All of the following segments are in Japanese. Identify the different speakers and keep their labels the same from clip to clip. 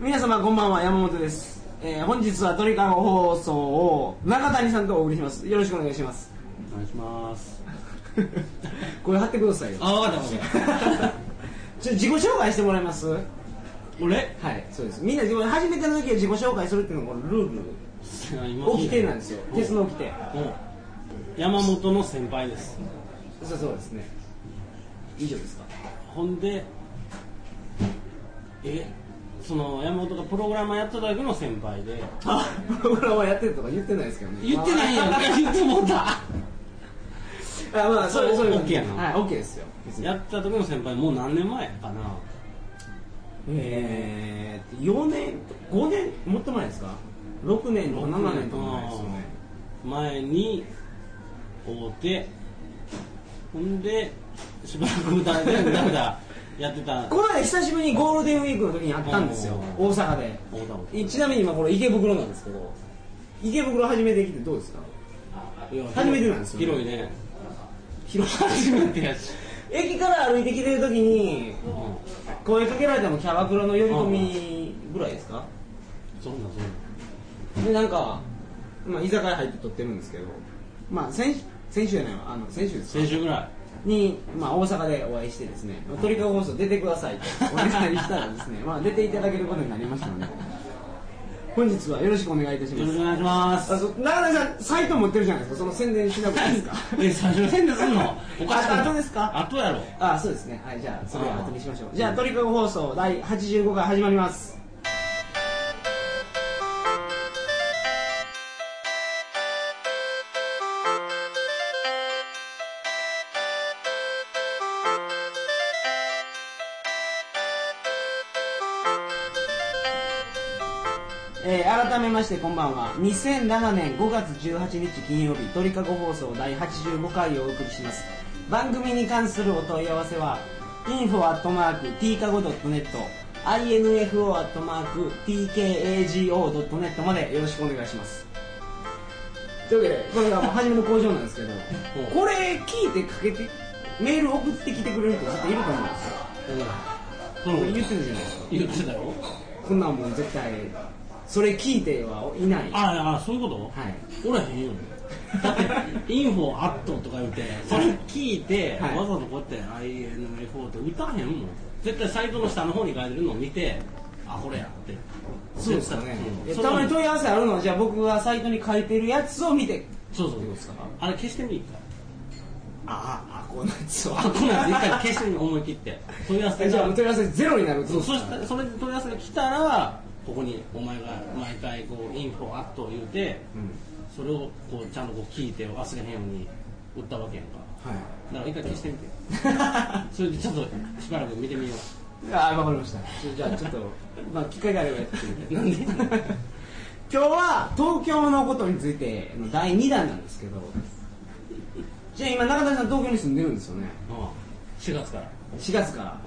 Speaker 1: 皆様こんばんは山本です、えー本日は鳥かご放送を中谷さんとお送りします。よろしくお願いします。
Speaker 2: お願いします。
Speaker 1: これ貼ってくださいよ。
Speaker 2: あ分かった分かっ
Speaker 1: ちょ自己紹介してもらえます？は
Speaker 2: た俺
Speaker 1: いそうです。みんな自分初めての時は自己紹介するっていうのがこのルール。掟なんですよ。鉄の掟
Speaker 2: 山本の先輩です。
Speaker 1: そうそうですね。以上ですか？
Speaker 2: ほんでえ？その山本がプログラマーやった時の先輩で。
Speaker 1: あプログラマーやってるとか言ってないですけどね。
Speaker 2: 言ってないやんか言ってもうた。
Speaker 1: あまあそれそれ
Speaker 2: OK やな。
Speaker 1: はい。OK ですよ。
Speaker 2: やった時の先輩もう何年前かな。
Speaker 1: えー、4年5年もっと前ですか？6年とか7年とか前ですよね。
Speaker 2: 前に会うてほんでしばらくだめだめだやってた。
Speaker 1: この間久しぶりにゴールデンウィークの時に会ったんですよ。
Speaker 2: お
Speaker 1: 大阪で。ちなみに今これ池袋なんですけど。池袋初めて来てどうですか？初めてなんですよね。
Speaker 2: 広いね。
Speaker 1: 広
Speaker 2: 初めてやし、
Speaker 1: 駅から歩いてきてる時に声かけられてもキャバクラの呼び込みぐらいですか？
Speaker 2: そんなそんな。
Speaker 1: でなんか、まあ、居酒屋入って撮ってるんですけど。まあ先先週じゃないわあの先週ですか？
Speaker 2: 先週ぐらい
Speaker 1: に、まあ、大阪でお会いしてですね「鳥かご放送出てください」とお願いしたらですね、まあ、出ていただけることになりましたので本日はよろしくお願いいたします。
Speaker 2: よろしくお願いします。
Speaker 1: あそ中谷さんサイト持ってるじゃないですかその宣伝しなくていいですか。
Speaker 2: え最初の宣伝すんの？おかしい。
Speaker 1: あ後ですか？
Speaker 2: 後やろ。
Speaker 1: あそうですね。はいじゃあそれは後にしましょう。じゃあ鳥かご放送第85回始まりますましてこんばんは。2007年5月18日金曜日鳥かご放送第85回をお送りします。番組に関するお問い合わせは info.tkago.net info.tkago.net までよろしくお願いします。というわけでこれがもう初めの工場なんですけどこれ聞いてかけてメール送ってきてくれる人絶対いると思うんですよ。
Speaker 2: うん。
Speaker 1: 言ってるじゃないですか。
Speaker 2: 言ってたよ。
Speaker 1: こんなんもん絶対それ聞いてはいない。
Speaker 2: ああそういうこと？
Speaker 1: はい。
Speaker 2: おらへんよだってインフォアットとか言ってそれ聞いて、
Speaker 1: はい。
Speaker 2: わざとこうやって INFO って歌へんもん絶対サイトの下の方に書いてるのを見てあこれやって。
Speaker 1: そうですよね。たまに問い合わせあるの？はじゃあ僕がサイトに書いてるやつを見て。
Speaker 2: そうそう
Speaker 1: ってことですか。
Speaker 2: あれ消してみ一回
Speaker 1: あああこのやつを。
Speaker 2: あこんなん一回消してみ思い切って。問い合わせ
Speaker 1: えじゃあ
Speaker 2: が
Speaker 1: 問い合わせゼロになる
Speaker 2: そうそしたら。それで問い合わせが来たらここにお前が毎回こうインフォアットを言うて
Speaker 1: うん。
Speaker 2: それをこうちゃんとこう聞いて忘れへんように打ったわけやんか。
Speaker 1: はい。
Speaker 2: だから一回消してみて。それでちょっとしばらく見てみよ
Speaker 1: あわかりました。じゃあちょっと まあ機会があればやってみて。
Speaker 2: うなんで？
Speaker 1: 今日は東京のことについての第2弾なんですけどじゃあ今中谷さん東京に住んでるんですよね。
Speaker 2: 4月から。
Speaker 1: 4月から。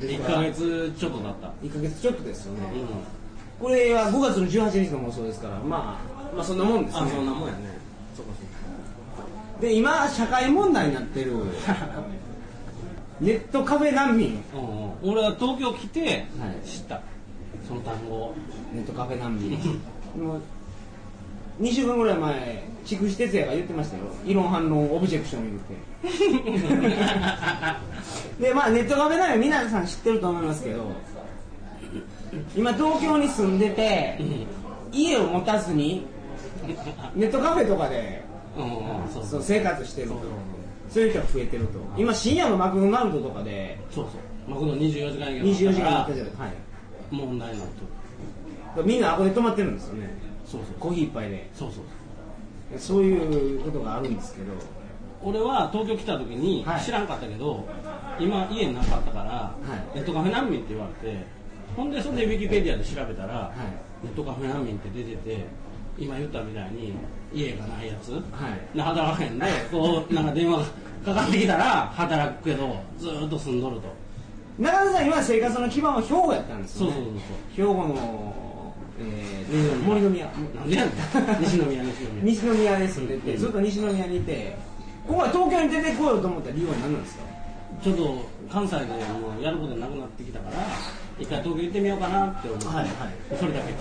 Speaker 2: 1ヶ月ちょっとだった。
Speaker 1: 1ヶ月ちょっとですよね、
Speaker 2: う
Speaker 1: これは5月の18日の放送ですから、まあ、まあそんなもんですね。
Speaker 2: そんなもんやね。
Speaker 1: そうかそうか。で今社会問題になってる ネットカフェ難民。
Speaker 2: うんうん。俺は東京来て
Speaker 1: はい。
Speaker 2: 知った。その単語を。
Speaker 1: ネットカフェ難民。もう2週間ぐらい前筑紫哲也が言ってましたよ。異論反論オブジェクション言って。でまあネットカフェ難民皆さん知ってると思いますけど今東京に住んでて家を持たずに ネットカフェとかで生活してると。
Speaker 2: そう。
Speaker 1: いう人が増えてると。今深夜のマクドナルドとかで
Speaker 2: そうそう。マクド24時間営業
Speaker 1: 24時間やったじゃない。はい。
Speaker 2: ら問題になると。
Speaker 1: みんなあこで泊まってるんですよね。
Speaker 2: そうそう。
Speaker 1: コーヒー一杯で。
Speaker 2: そうそう。
Speaker 1: そういうことがあるんですけど。
Speaker 2: 俺は東京来た時に
Speaker 1: はい。
Speaker 2: 知らんかったけど、今家になかったから、
Speaker 1: い。
Speaker 2: ネットカフェ難民って言われてほんでそれでウィキペディアで調べたら、
Speaker 1: い。
Speaker 2: ネットカフェ難民って出てて今言ったみたいに家がないやつ、
Speaker 1: はい。
Speaker 2: で働かへんでこうなんか電話がかかってきたら働くけどずーっと住んどると。
Speaker 1: 中田さん今生活の基盤は兵庫やったんですよね。
Speaker 2: そうそうそう
Speaker 1: 兵庫の、えー、森の宮。
Speaker 2: なんでやねん。西宮西宮。
Speaker 1: 西宮で住んでて、
Speaker 2: うん。
Speaker 1: ずっと西宮にいてここは東京に出てこようと思った理由は何なんですか？
Speaker 2: ちょっと関西でもうやることなくなってきたから一回東京行ってみようかなって思って、
Speaker 1: はいは
Speaker 2: それだけ。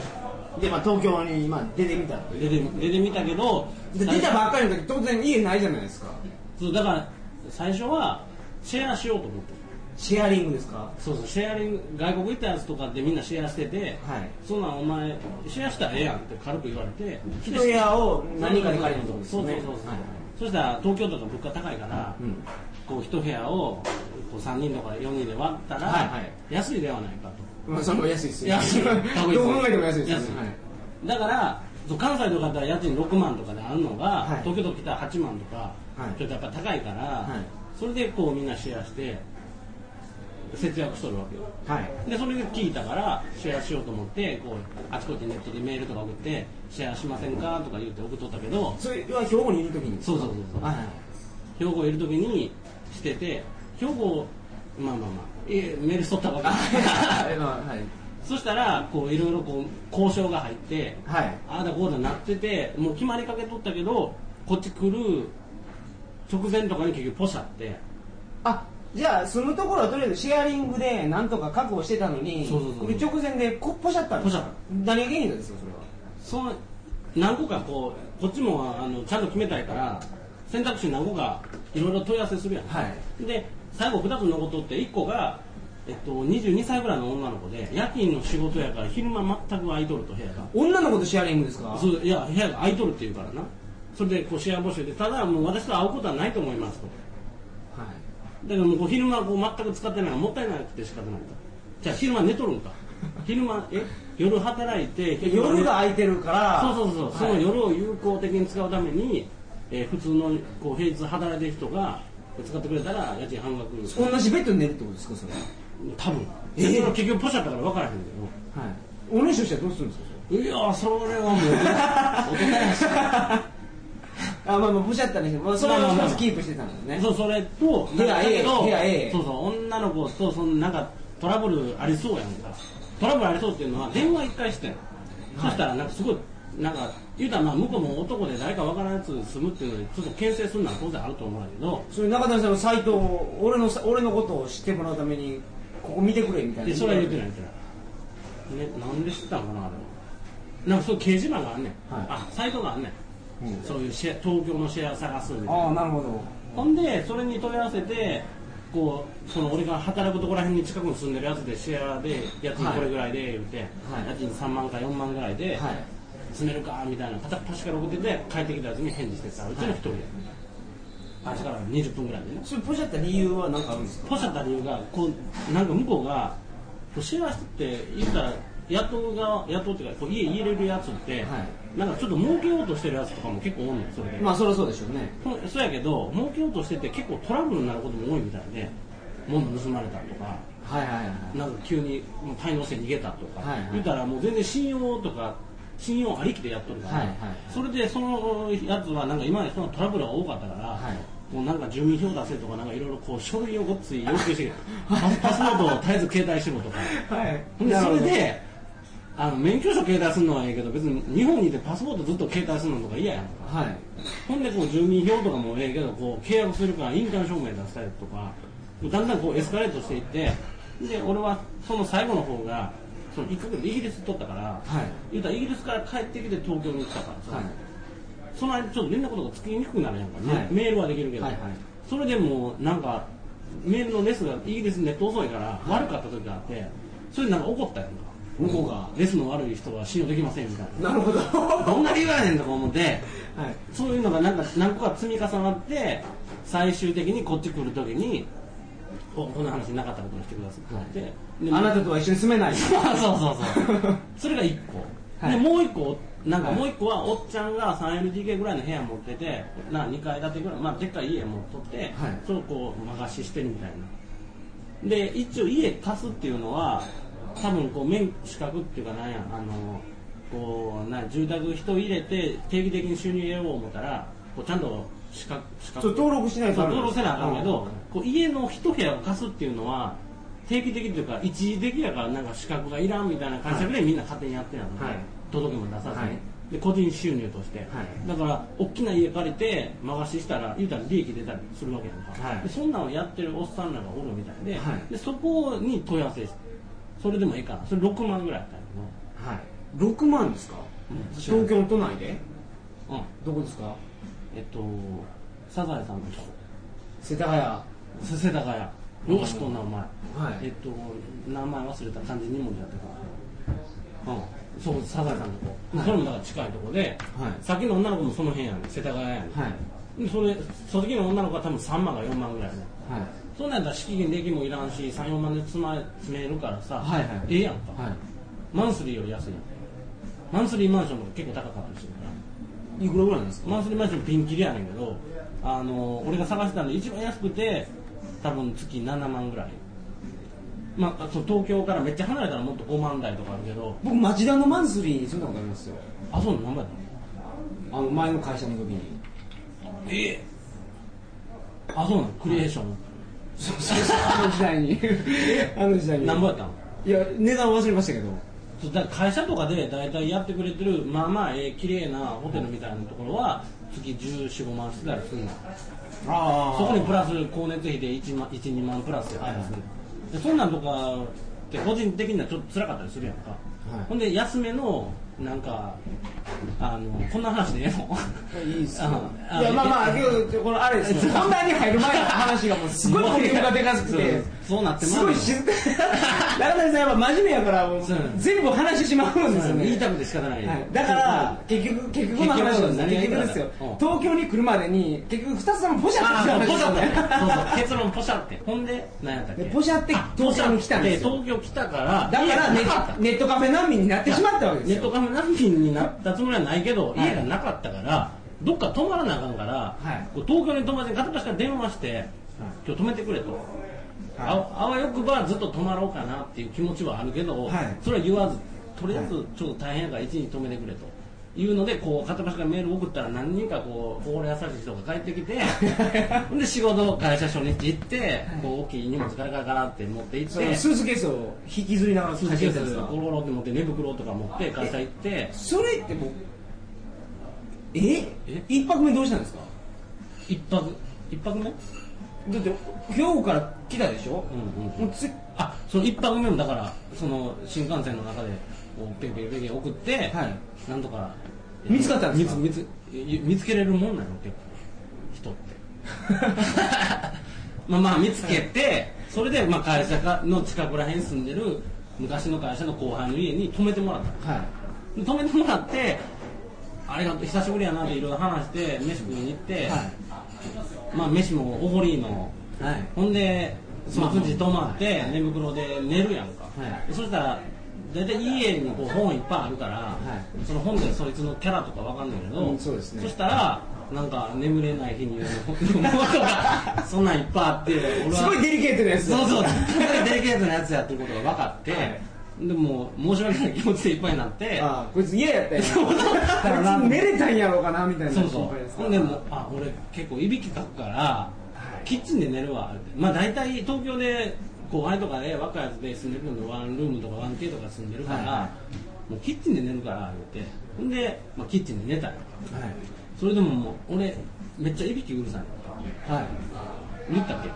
Speaker 1: いでまあ東京にまあ出てみた
Speaker 2: 出て出てみたけど
Speaker 1: で出たばっかりの時当然家ないじゃないですか。
Speaker 2: そうだから最初はシェアしようと思って。
Speaker 1: シェアリングですか？
Speaker 2: そうそうシェアリング外国行ったやつとかでみんなシェアしてて、
Speaker 1: はい。
Speaker 2: そんなんお前シェアしたらええやんって軽く言われて。
Speaker 1: 一部屋を何かで借りるってことですよね。
Speaker 2: そうそうそうそう、
Speaker 1: はい。
Speaker 2: そしたら東京とか物価高いから、
Speaker 1: うん。
Speaker 2: こう一部屋をこう3人とか4人で割ったら、
Speaker 1: はいはい。
Speaker 2: 安いではないかと。
Speaker 1: まあそれも安いですよ
Speaker 2: 安い。
Speaker 1: どう考えても安いですよね。はい。
Speaker 2: だから関西とかだったら家賃6万とかであるのが、
Speaker 1: はい。
Speaker 2: 東京とか来たら8万とか、
Speaker 1: はい。
Speaker 2: ちょっとやっぱ高いから、
Speaker 1: い。
Speaker 2: それでこうみんなシェアして節約しとるわけよ。
Speaker 1: はい。
Speaker 2: でそれで聞いたからシェアしようと思ってこうあちこちネットでメールとか送ってシェアしませんかとか言って送っとったけど
Speaker 1: それは兵庫にいる時に？
Speaker 2: そうそうそうそう。
Speaker 1: はいはい。
Speaker 2: 兵庫いる時にしてて兵庫まあまあまあえメールしとったわけ
Speaker 1: はい。
Speaker 2: そしたらこういろいろこう交渉が入って
Speaker 1: はい。
Speaker 2: ああだこうだなっててもう決まりかけとったけどこっち来る直前とかに結局ポシャって。
Speaker 1: あじゃあ住むところはとりあえずシェアリングでなんとか確保してたのに
Speaker 2: そうそうそう
Speaker 1: 直前でこポシャったんです何が原因なんですかそれは？
Speaker 2: その何個かこうこっちもあのちゃんと決めたいから選択肢何個かいろいろ問い合わせするやん、
Speaker 1: はい。
Speaker 2: で最後2つ残っとって1個が、えっと、22歳ぐらいの女の子で夜勤の仕事やから昼間全く空いとると部屋が。
Speaker 1: 女の子とシェアリングですか？
Speaker 2: そういや部屋が空いとるっていうからな。それでこうシェア募集でただもう私と会うことはないと思いますと。
Speaker 1: はい。
Speaker 2: だからもう昼間こう全く使ってないからもったいなくて仕方ないと。じゃあ昼間寝とるんか。昼間え？夜働いて
Speaker 1: 夜が空いてるから。
Speaker 2: そうそうそう、その
Speaker 1: はい。
Speaker 2: 夜を有効的に使うために、えー普通のこう平日働いてる人が使ってくれたら家賃半額。
Speaker 1: 同じベッドに寝るってことですかそれ。
Speaker 2: 多分、
Speaker 1: えー。
Speaker 2: でそれ結局ポシャったから分からへんけ
Speaker 1: はい。おねしょしたらどうするんですか
Speaker 2: どいやそれはもう大人やし
Speaker 1: あまあまあポシャったりして、まあ、それは一つキープしてたんですね
Speaker 2: そうそれと
Speaker 1: 部屋 A 部屋 A
Speaker 2: そうそう女の子とそのなんかトラブルありそうやんかトラブルありそうっていうのは電話一回してん、そしたらなんかすごいなんか言うたらまあ向こうも男で誰かわからんやつ住むっていうのにちょっと牽制するのは当然あると思うんだけど。
Speaker 1: それ中谷さんのサイトを俺の俺のことを知ってもらうためにここ見てくれみたいな。
Speaker 2: でそれは言ってない言ってない、ね、なんで知ったのかなあれ。はなんかそういう掲示板があんねん、
Speaker 1: はい。
Speaker 2: あサイトがあんねん、
Speaker 1: うん。
Speaker 2: そういうシェア東京のシェア探すみたいな。
Speaker 1: ああなるほど。
Speaker 2: ほんでそれに問い合わせてこうその俺が働くところら辺に近くに住んでるやつでシェアで家賃これぐらいで言って、
Speaker 1: はい。
Speaker 2: 家賃3万か4万ぐらいで
Speaker 1: はい
Speaker 2: 住めるかみたいな。片っ端から送ってて帰ってきたやつに返事してさうちの一人で、あっちから20分ぐらいで。ね
Speaker 1: それポシャった理由は何かあるんですか？
Speaker 2: ポシャった理由がこうなんか向こうがこうシェアしてって言ったら雇うが雇うっていうかこう家入れるやつって、
Speaker 1: はい。
Speaker 2: なんかちょっと儲けようとしてるやつとかも結構おんねんそれで、
Speaker 1: まあそりゃそうでしょうね。
Speaker 2: そうやけど儲けようとしてて結構トラブルになることも多いみたいで物盗まれたりとか。
Speaker 1: はいはいはい
Speaker 2: なんか急にもう滞納して逃げたとか、
Speaker 1: はいはい。
Speaker 2: 言ったらもう全然信用とか信用ありきでやっとるから、
Speaker 1: はいはい
Speaker 2: それでそのやつはなんか今までそのトラブルが多かったから、
Speaker 1: はい。
Speaker 2: もうなんか住民票出せとかなんかいろいろこう書類をごっつい要求して パスポートを絶えず携帯しろとか。
Speaker 1: はい。
Speaker 2: でそれであの免許証携帯するのはいいけど別に日本にいてパスポートずっと携帯するのとか嫌やんか。
Speaker 1: はい。
Speaker 2: ほんでこう住民票とかもええけどこう契約するから印鑑証明出したりとかだんだんこうエスカレートしていってで俺はその最後の方がその1ヶ月イギリス取ったから、
Speaker 1: はい。
Speaker 2: 言うたらイギリスから帰ってきて東京に来たからさ、
Speaker 1: はい。
Speaker 2: その間ちょっと連絡とかつきにくくなるやんか、ね。
Speaker 1: はい。
Speaker 2: メールはできるけど、
Speaker 1: はいはい。
Speaker 2: それでもうなんかメールのレスがイギリスネット遅いから悪かった時があってそれでなんか怒ったやんか。
Speaker 1: 向こうが
Speaker 2: レスの悪い人は信用できませんみたいな。
Speaker 1: なるほど。
Speaker 2: どんな理由やねんとか思って
Speaker 1: はい。
Speaker 2: そういうのがなんか何個か積み重なって最終的にこっち来る時におこんな話なかったことにしてください。って言って、
Speaker 1: あなたとは一緒に住めない。
Speaker 2: そうそうそうそ れが1個、
Speaker 1: はい。
Speaker 2: でもう1個なんか
Speaker 1: はい。
Speaker 2: もう1個はおっちゃんが 3LDK ぐらいの部屋持っててな2階建てぐらい、まあ、でっかい家持っとって、
Speaker 1: はい。
Speaker 2: それをこう任ししてるみたいな。で一応家貸すっていうのは多分こう免資格っていうかなんやあのこうな住宅人入れて定期的に収入入れよう思ったらこうちゃんと資格資格
Speaker 1: 登録しないと
Speaker 2: 登録せなあかんけど、
Speaker 1: うん。
Speaker 2: こう家の一部屋を貸すっていうのは定期的っていうか一時的やからなんか資格がいらんみたいな会社ぐらいみんな勝手にやってるので、
Speaker 1: はい。
Speaker 2: 届けも出さずに、
Speaker 1: はい。
Speaker 2: で個人収入として、
Speaker 1: はい。
Speaker 2: だから大きな家借りて回ししたら言うたら利益出たりするわけやんか、
Speaker 1: はい。
Speaker 2: でそんなのやってるおっさんらがおるみたいで,、
Speaker 1: はい。
Speaker 2: でそこに問い合わせそそれでもいいかな。それ6万ぐらいやったんや
Speaker 1: はい。6万ですか？
Speaker 2: うん。
Speaker 1: 東京都内で？
Speaker 2: けどうん。
Speaker 1: どこですか？
Speaker 2: えっとサザエさんのとこ
Speaker 1: 世田谷。は
Speaker 2: 世田谷。よく知っとんなお前
Speaker 1: い。
Speaker 2: えっと名前忘れた。漢字2文字やってたうん。そうサザエさんのとこ、
Speaker 1: はい。
Speaker 2: それもだから近いとこで、
Speaker 1: はい。
Speaker 2: さっきの女の子もその辺やねん。世田谷やねん、
Speaker 1: はい。
Speaker 2: でそれその時の女の子は多分3万か4万ぐらいやねん。
Speaker 1: はい。
Speaker 2: そんなんやったら敷金礼金もいらんし34万で積ま詰めるからさ、
Speaker 1: はいはい。
Speaker 2: ええやんか、
Speaker 1: は
Speaker 2: マンスリーより安いやん。マンスリーマンションも結構高かったりするから
Speaker 1: いいくらぐらいなんですか？
Speaker 2: マンスリーマンションピンキリやねんけどあの俺が探してたんで一番安くて多分月7万ぐらい。まあそう東京からめっちゃ離れたらもっと5万台とかあるけど
Speaker 1: 僕町田のマンスリーに住んだことありますよ。
Speaker 2: あそうなの？何倍やっ
Speaker 1: あの前の会社の時に。
Speaker 2: え？えあそうなの？クリエーション、
Speaker 1: そうそうそう。あの時代に。あの時代に。
Speaker 2: 何倍やったの
Speaker 1: いや値段忘れましたけど
Speaker 2: 会社とかで大体やってくれてるまあまあええ綺麗なホテルみたいなところは月1415万してたりするの
Speaker 1: あ
Speaker 2: そこにプラス光熱費で1万12万プラスやったりする、でそんなんとかって個人的にはちょっと辛かったりするやんか、
Speaker 1: はい。
Speaker 2: ほんで安めのなんかあのこんな話でええの？
Speaker 1: いいっすよ。
Speaker 2: あ
Speaker 1: いやまあまあ
Speaker 2: え
Speaker 1: 今日このあれですよ。本題に入る前の話がもうすごいボリュームがでかくて。
Speaker 2: そう。そうなってます
Speaker 1: ごい静か中谷さんやっぱ真面目やから全部話してしまうんですよね。
Speaker 2: 言いたくて仕方ない、
Speaker 1: はい、だから結局結局の話
Speaker 2: 結局
Speaker 1: ですよ。
Speaker 2: うん。
Speaker 1: 東京に来るまでに結局二つともポシャ
Speaker 2: あ
Speaker 1: って
Speaker 2: あポシャって。結論ポシャって。ほんで何やったっけ？
Speaker 1: でポシャって
Speaker 2: あ
Speaker 1: 東京に来たんですよ。
Speaker 2: 東京来たから
Speaker 1: だからネットカフェ難民になってしまったわけですよ。
Speaker 2: ネットカフェ難民になったつもりはないけど、
Speaker 1: はい。
Speaker 2: 家がなかったからどっか泊まらなあかんから、東京に友達に片っ端から電話して、今日泊めてくれと、ああわよくばずっと泊まろうかなっていう気持ちはあるけど、
Speaker 1: はい。
Speaker 2: それは言わずとりあえずちょっと大変やから一日泊めてくれと。いうのでこう片っ端からメール送ったら何人かこう心優しい人が帰ってきて で仕事会社初日行ってこう大きい荷物ガラガラガラって持って行って
Speaker 1: スーツケースを引きずりながら
Speaker 2: スーツケース
Speaker 1: 会社行ったんですか
Speaker 2: ゴロゴロって持って寝袋とか持って会社行って。
Speaker 1: それってもうえ？
Speaker 2: え？
Speaker 1: 一泊目どうしたんですか？
Speaker 2: 一泊？一泊目？
Speaker 1: だって兵庫から来たでしょ、
Speaker 2: うんうん
Speaker 1: もうつ
Speaker 2: あその一泊目もだからその新幹線の中でこうペンペンペンペン送って、
Speaker 1: はい。
Speaker 2: なんとか
Speaker 1: 見つかったんですか？
Speaker 2: 見つ見つ見つけれるもんなの？結構人って。まあまあ見つけてそれでまあ会社かの近くらへんに住んでる昔の会社の後輩の家に泊めてもらった。
Speaker 1: はい。
Speaker 2: で泊めてもらってありが久しぶりやなっていろいろ話して飯食いに行って、
Speaker 1: は
Speaker 2: まあ飯もおごりの
Speaker 1: いはい。
Speaker 2: ほんでその時泊まって寝袋で寝るやんか、
Speaker 1: はい。
Speaker 2: そしたら大体家にこう本いっぱいあるから、
Speaker 1: い。
Speaker 2: その本でそいつのキャラとかわかんないけど、
Speaker 1: うんそうですね。
Speaker 2: したらなんか眠れない日に読む本とかそんなんいっぱいあって俺は
Speaker 1: すごいデリケートなやつ
Speaker 2: そうそうデリケートなやつやってることが分かって、
Speaker 1: はい
Speaker 2: でも申し訳ない気持ちでいっぱいになって。
Speaker 1: ああこいつ嫌やったんや。
Speaker 2: そう。そう
Speaker 1: だから寝れたんやろうかなみたいな
Speaker 2: そうそう
Speaker 1: 心配です
Speaker 2: ほんでもうあ俺結構いびきかくから、キッチンで寝るわって。まあ大体東京で後輩とかで若いやつで住んでるのワンルームとか 1K とか住んでるから、
Speaker 1: はいは
Speaker 2: もうキッチンで寝るから言って。ほんで、まあ、キッチンで寝たんや
Speaker 1: はい。
Speaker 2: それでももう俺めっちゃいびきうるさい。の
Speaker 1: はい。
Speaker 2: 言ったっけ？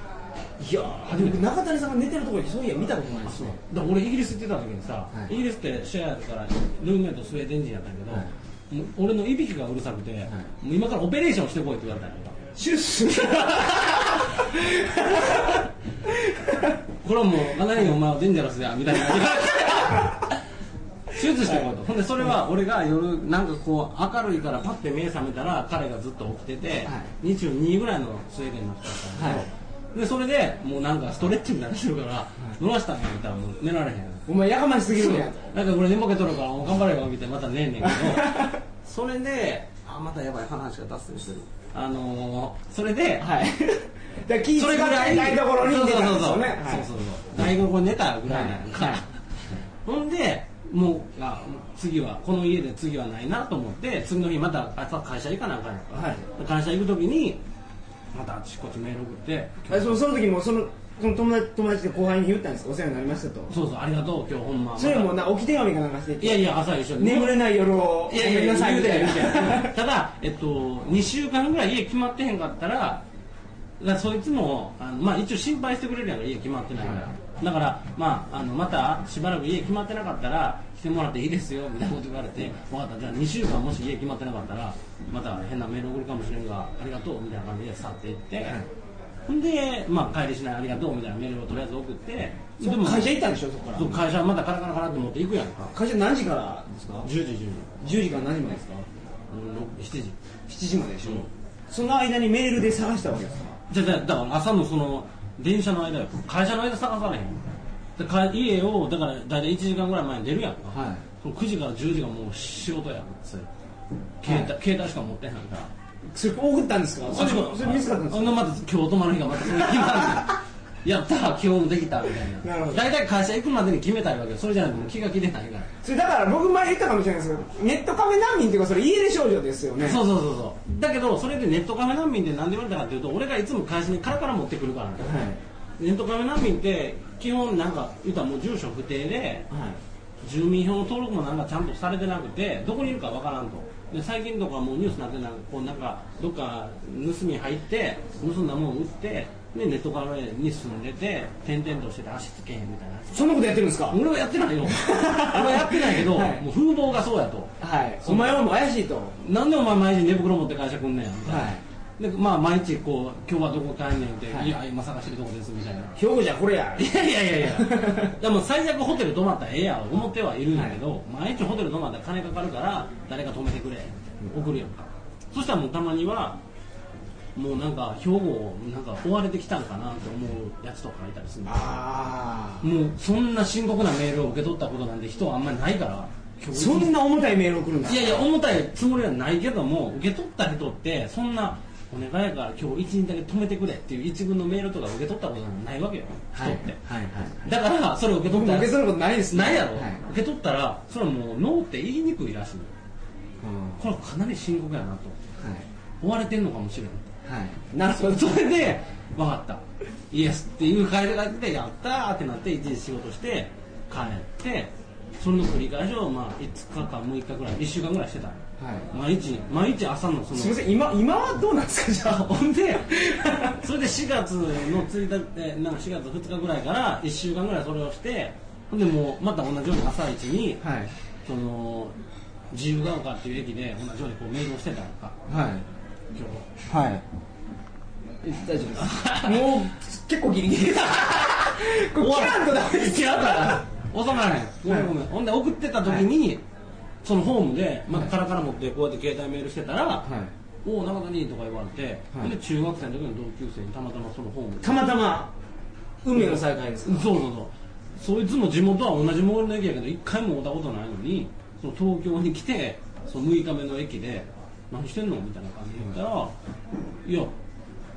Speaker 1: いや初めて中谷さんが寝てるところそういや見たことないですね。
Speaker 2: だから俺イギリス行ってた時にさ、
Speaker 1: はい。
Speaker 2: イギリスってシェアやからルームメイトスウェーデン人やったけど、
Speaker 1: はい。
Speaker 2: 俺のいびきがうるさくて、もう今からオペレーションしてこいって言われたんや
Speaker 1: シュッシュ
Speaker 2: これはもうかなりお前はデンジャラスやみたいな。手術してこいと、ほんでそれは俺が夜なんかこう明るいからパッて目覚めたら彼がずっと起きてて、
Speaker 1: は
Speaker 2: 22ぐらいのスウェーデンの人だったんだけど、でそれでもうなんかストレッチみたいなのしてるから、乗らしたんやみたい。なもう寝られへん
Speaker 1: お前やかましすぎるんや
Speaker 2: なんかこれ寝ぼけとるからもう頑張れよみたいなまた寝んねんけどそれであまたやばい話が脱線してる。あのー、それで、
Speaker 1: はい。だから気
Speaker 2: そ
Speaker 1: 使
Speaker 2: い
Speaker 1: ところに寝たんですよね。はい。
Speaker 2: そうそうそう。台所に寝たぐらいなんか、
Speaker 1: はい。
Speaker 2: ほんでもうあ次はこの家で次はないなと思って次の日また朝会社行かなあかんやんか、
Speaker 1: はい。
Speaker 2: 会社行く時にまたあっちこっちメール送って
Speaker 1: あそその時もそのその友達友達で後輩に言ったんですか？お世話になりましたと。
Speaker 2: そうそうありがとう今日ほんま。
Speaker 1: それもな置き手紙かなんかして
Speaker 2: いやいや朝一緒に。
Speaker 1: 眠れない夜を。
Speaker 2: いやいや
Speaker 1: いみたいな
Speaker 2: 言うて言うてただ、えっと、2週間ぐらい家決まってへんかったらだそいつもあの、まあ、一応心配してくれるやんか家決まってないから、だから、まあ、あのまたしばらく家決まってなかったら来てもらっていいですよみたいなこと言われて分かった。じゃあ2週間もし家決まってなかったらまた変なメール送るかもしれんがありがとうみたいな感じで去っていって、ほんで、まあ、帰りしないありがとうみたいなメールをとりあえず送って
Speaker 1: そこ会社行ったんでしょそこから。
Speaker 2: そう会社またカラカラカラって持っていくやんか。
Speaker 1: 会社何時から？ですか
Speaker 2: 10時10時、
Speaker 1: 10時から何時までですか？
Speaker 2: うん、7時。
Speaker 1: 7時まででしょ、
Speaker 2: うん。
Speaker 1: その間にメールで探したわけですか？
Speaker 2: じゃあだから朝のその電車の間よ会社の間探されへん。でか家をだから大体1時間ぐらい前に出るやんか、
Speaker 1: はい。
Speaker 2: その9時から10時がもう仕事やん。それ携帯,、携帯しか持ってへんから。
Speaker 1: それ送ったんですか？それそれ見つかったんですか？
Speaker 2: また今日泊まる日がまたそれ決まるやった今日もできたみたいな。
Speaker 1: なるほど。
Speaker 2: 大体会社行くまでに決めたいわけよ。それじゃないともう気が気でないから。
Speaker 1: それだから僕前言ったかもしれないですけどネットカフェ難民っていうかそれ家出少女ですよね。
Speaker 2: そうそうそうそう。だけどそれでネットカフェ難民って何で言われたかっていうと俺がいつも会社にカラカラ持ってくるからね
Speaker 1: はい。
Speaker 2: ネットカフェ難民って基本なんか言ったらもう住所不定で
Speaker 1: はい。
Speaker 2: 住民票の登録もなんかちゃんとされてなくてどこにいるかわからんと。で最近とかもうニュースになってなんかこうなんかどっか盗み入って盗んだもん売ってでネットカフェに住んでて転々としてて足つけへんみたいな。
Speaker 1: そんなことやってるんですか？
Speaker 2: 俺はやってないよ。俺はやってないけど、
Speaker 1: はい。
Speaker 2: もう風貌がそうやと。
Speaker 1: はい。お前はもう怪しいと。
Speaker 2: なんでお前毎日寝袋持って会社来んねんみたいな、
Speaker 1: はい。
Speaker 2: でまあ毎日こう今日はどこ帰んねんって、
Speaker 1: はい。
Speaker 2: い、や今探してるとこですみたいな。
Speaker 1: 兵庫じゃこれや。
Speaker 2: いやいやいやいや。でも最悪ホテル泊まったらええや思ってはいるんやけど、毎日ホテル泊まったら金かかるから誰か泊めてくれ送るやんか、そしたらもうたまにはもうなんか兵庫をなんか追われてきたんかなって思うやつとかいたりするんですもうそんな深刻なメールを受け取ったことなんて人はあんまりないから。
Speaker 1: あそんな重たいメール送るんですか
Speaker 2: いやいや重たいつもりはないけども受け取った人ってそんなお願いやから今日一日だけ止めてくれっていう一軍のメールとか受け取ったことなんてないわけよ。人って、
Speaker 1: はいはい。
Speaker 2: だからそれを受け取ったら
Speaker 1: 受け取ることないですね。
Speaker 2: ないやろ、
Speaker 1: はい。
Speaker 2: 受け取ったらそれはもうノーって言いにくいらしいの
Speaker 1: うん。
Speaker 2: これはかなり深刻やなと。
Speaker 1: はい。
Speaker 2: 追われてんのかもしれない
Speaker 1: はい。なるほど。
Speaker 2: それで分かった。イエス。っていう帰りが来てやったー。ってなって一日仕事して帰ってそれの繰り返しをまあ5日か6日ぐらい1週間ぐらいしてた。の
Speaker 1: はい。
Speaker 2: 毎日毎日朝のその
Speaker 1: すみません。今今はどうなんですか？じゃあ。
Speaker 2: ほんでそれで4月の1日えなんか4月2日ぐらいから1週間ぐらいそれをしてほんでもうまた同じように朝一に、
Speaker 1: はい。
Speaker 2: その自由が丘っていう駅で同じようにこうメールをしてたのか。
Speaker 1: はい。
Speaker 2: 今
Speaker 1: はい。大丈夫です。もう結構ギリギリ。で すこれ切らんとダメです。
Speaker 2: 違うから収まら。へんごめんごめん、ほんで送ってた時に、そのホームでまたカラカラ持ってこうやって携帯メールしてたら「
Speaker 1: はい。
Speaker 2: おお中谷」とか言われて、で中学生の時の同級生にたまたまそのホームで。
Speaker 1: たまたま運命の再会ですか？
Speaker 2: そうそうそう。そいつも地元は同じ最寄りの駅やけど一回も会ったことないのにその東京に来てその6日目の駅で「何してんの?」みたいな感じで言ったら「いや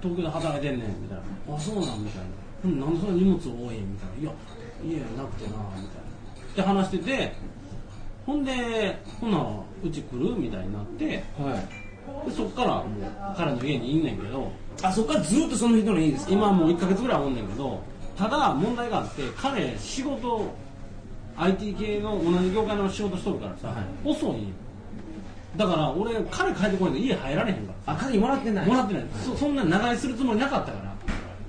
Speaker 2: 東京で働いてんねん」みたいな「あそうなん」みたいな「うんなんでそんな荷物多い?」みたいな「いや家なくてな」みたいな。って話しててほんで「ほなうち来る?」みたいになってで
Speaker 1: はい。
Speaker 2: そっからもう彼の家にいんねんけど
Speaker 1: あそっからずっとその人のいいですか？
Speaker 2: 今もう1か月ぐらいおんねんけどただ問題があって彼仕事 IT 系の同じ業界の仕事しとるからさ、
Speaker 1: はい。
Speaker 2: 遅いんよだから俺彼帰ってこないと家入られへんか
Speaker 1: あ鍵もらってない。
Speaker 2: らもらってない、そそんな長居するつもりなかったから。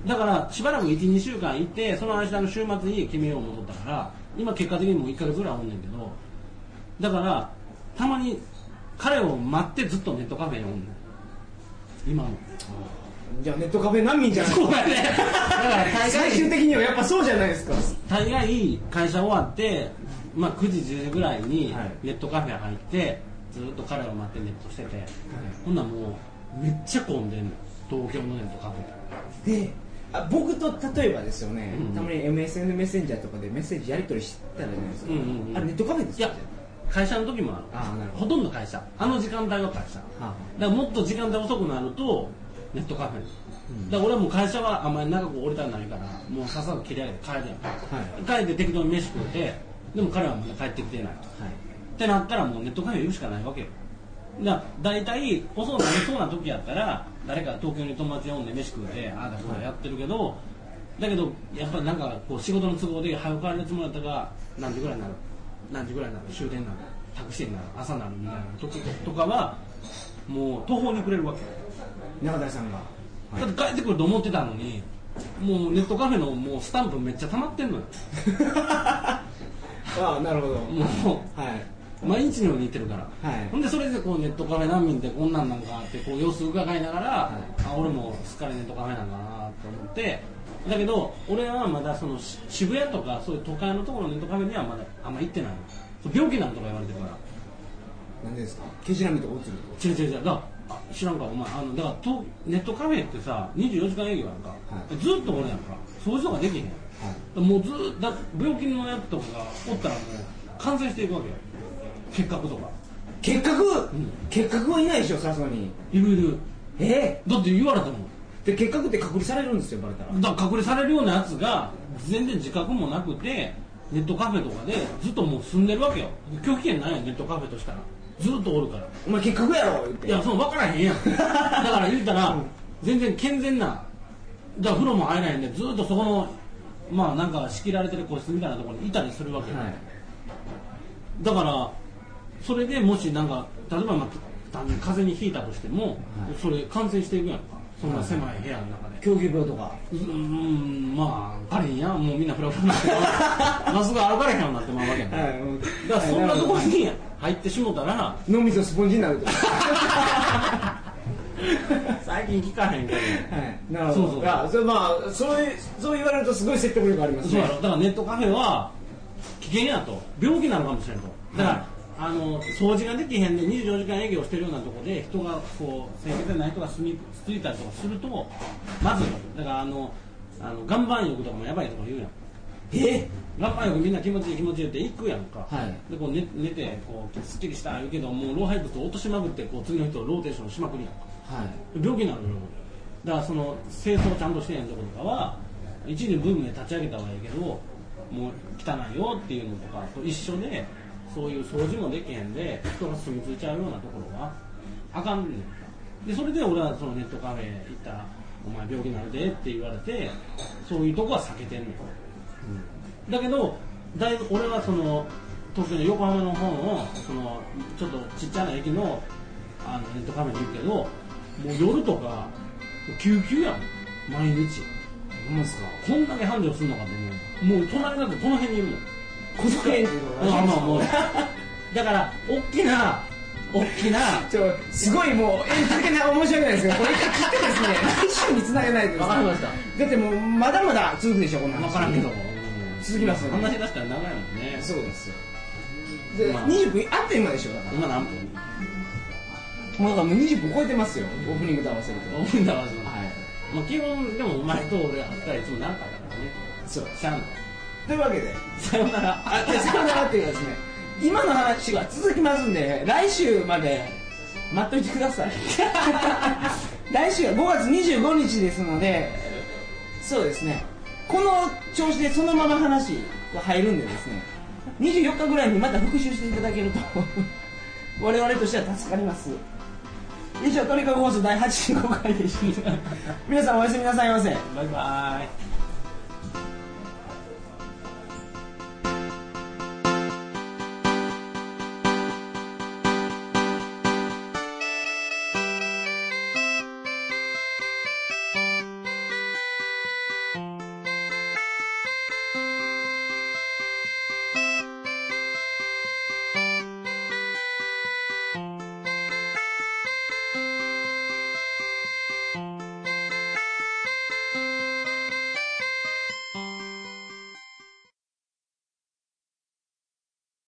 Speaker 2: だからしばらく12週間行ってその間の週末に家決めよう思ったから今結果的にもう1か月ぐらいおんねんけどだからたまに彼を待ってずっとネットカフェにおんねん。今も。
Speaker 1: じゃあネットカフェ難民じゃない。
Speaker 2: そうやね。だから大
Speaker 1: 最終的にはやっぱそうじゃないですか。
Speaker 2: 大概会社終わって、まあ、9時10時ぐらいに
Speaker 1: はい。
Speaker 2: ネットカフェ入ってずっと彼を待ってネットしてて、ほんならもうめっちゃ混んでんの。東京のネットカフェ。
Speaker 1: であ僕と例えばですよね、
Speaker 2: うん
Speaker 1: たまに MSN メッセンジャーとかでメッセージやり取りしたらじゃないですか、
Speaker 2: うんうんうん。
Speaker 1: あれネットカフェですか
Speaker 2: いや会社の時もある。
Speaker 1: ほ
Speaker 2: ほとんど会社。あの時間帯は会社。だ
Speaker 1: は
Speaker 2: からもっと時間帯遅くなるとネットカフェに、だから俺はもう会社はあんまり長く降りたくないからもうさっさと切り上げて帰るやん、
Speaker 1: は
Speaker 2: 帰って適当に飯食うてでも彼はまだ帰ってきてない。と
Speaker 1: はい
Speaker 2: ってなったらもうネットカフェ行くしかないわけよ。だ大体遅くなりそうな時やったら誰か東京に友達呼んで飯食うてああだこうだやってるけど、だけどやっぱりなんかこう仕事の都合で早く帰るつもりだったから何時ぐらいになる？何時ぐらいになる？終電になる？タクシーになる？朝になる？みたいな時とかはもう途方に暮れるわけよ。
Speaker 1: 中谷さんが、
Speaker 2: だって帰ってくると思ってたのにもうネットカフェのもうスタンプめっちゃ溜まってんのよ。
Speaker 1: ああなるほど。
Speaker 2: もう
Speaker 1: はい
Speaker 2: 毎日のように行ってるから、
Speaker 1: はい。
Speaker 2: ほんでそれでこうネットカフェ難民ってこんなんなんかってこう様子伺いながら、あ俺もすっかりネットカフェなんだなと思って。だけど俺はまだそのし渋谷とかそういう都会のところのネットカフェにはまだあんま行ってない病気なんとか言われてるから。
Speaker 1: 何ですか？ケジラミとか落ちる
Speaker 2: 違う違う違う。だ知らんか。お前あのだからとネットカフェってさ24時間営業やんか、
Speaker 1: はい。
Speaker 2: ずっとおるやんか。掃除とかできへん、もうずっとだ病気のやつとかがおったらもう感染していくわけよ結核とか。
Speaker 1: 結核、
Speaker 2: ん
Speaker 1: 結核はいないでしょさすがに。
Speaker 2: いるいる。
Speaker 1: え？
Speaker 2: だって言われたもん。
Speaker 1: で結核って隔離されるんですよバレたら。
Speaker 2: だから隔離されるようなやつが全然自覚もなくてネットカフェとかでずっともう住んでるわけよ。拒否権ないやんネットカフェとしたら。ずっとおるから。
Speaker 1: お前結核やろ言って。
Speaker 2: いやその分からへんやん。だから言ったら、全然健全なだから風呂も入らへんでずっとそこのまあなんか仕切られてる個室みたいなところにいたりするわけよ、
Speaker 1: はい。
Speaker 2: だからそれでもしなんか例えば、まあ、単純に風邪にひいたとしても、それ感染していくやんか。そんな狭い部屋の中で、
Speaker 1: 狂気病とか。
Speaker 2: うーんまあ彼にや。もうみんなフラフラになってまっすぐ歩かれへんようになってまうわけやん、
Speaker 1: はい。うん
Speaker 2: だからそんなところに入ってしもたら
Speaker 1: 脳みそスポンジになると。か
Speaker 2: 最近聞かへんけど。
Speaker 1: はい。なるほど
Speaker 2: そう。そう
Speaker 1: それまあそうそう言われるとすごい説得力ありますね。
Speaker 2: だからネットカフェは危険やと。病気なのかもしれんと。だから、あの掃除ができへんで24時間営業してるようなところで人がこう清潔でない人が住み着いたりとかするとまずいだからあのあの岩盤浴とかもやばいとか言うやん。
Speaker 1: え？
Speaker 2: 岩盤浴みんな気持ちいい気持ちいいって行くやんか、
Speaker 1: はい。
Speaker 2: でこう寝寝てこうすっきりした言うけどもう老廃物を落としまくってこう次の人をローテーションしまくりやんか。
Speaker 1: はい。
Speaker 2: 病気なのよ。だからその清掃ちゃんとしてへんところとかは一時ブームで立ち上げたはいいけどもう汚いよっていうのとかと一緒でそういう掃除もできへんで人が住み着いちゃうようなところはあかんねんでそれで俺はそのネットカフェ行ったら「お前病気になるで」って言われてそういうとこは避けてんのよ、だけどだいぶ俺はその東京の横浜の方のそのちょっとちっちゃな駅のあのネットカフェに行くけどもう夜とか救急やん。毎日。
Speaker 1: すか？
Speaker 2: こんだけ繁盛するのかと思う。もう隣なんてこの辺にいるもん
Speaker 1: 小遣い。っていうのが
Speaker 2: あまあもう。だから大きな大きな
Speaker 1: ちょすごいもうえかけな面白いですけどこれ一回切ってですね 来週につなげないとですね
Speaker 2: わかりました。
Speaker 1: だってもうまだまだ続くでしょこんな話。
Speaker 2: 分からんけど
Speaker 1: 続きますよね。
Speaker 2: 話し出したら長いもんね。
Speaker 1: そうですよ。で、
Speaker 2: まあ。
Speaker 1: 20分あっという間でしょだから。
Speaker 2: 今何分？
Speaker 1: もうだからもう20分超えてますよオープニングと合わせると。
Speaker 2: オープンだわその
Speaker 1: はい。
Speaker 2: まあ基本でもお前と俺会ったらいつも何回だからね。
Speaker 1: そう。
Speaker 2: しゃあない
Speaker 1: というわけで。
Speaker 2: さよなら。
Speaker 1: あでさよならっていうかですね今の話が続きますんで来週まで待っといてください。来週は5月25日ですのでそうですね。この調子でそのまま話が入るんでですね24日ぐらいにまた復習していただけると 我々としては助かります。以上トリカゴ放送第85回でした。皆さんおやすみなさいませ。
Speaker 2: バイバイ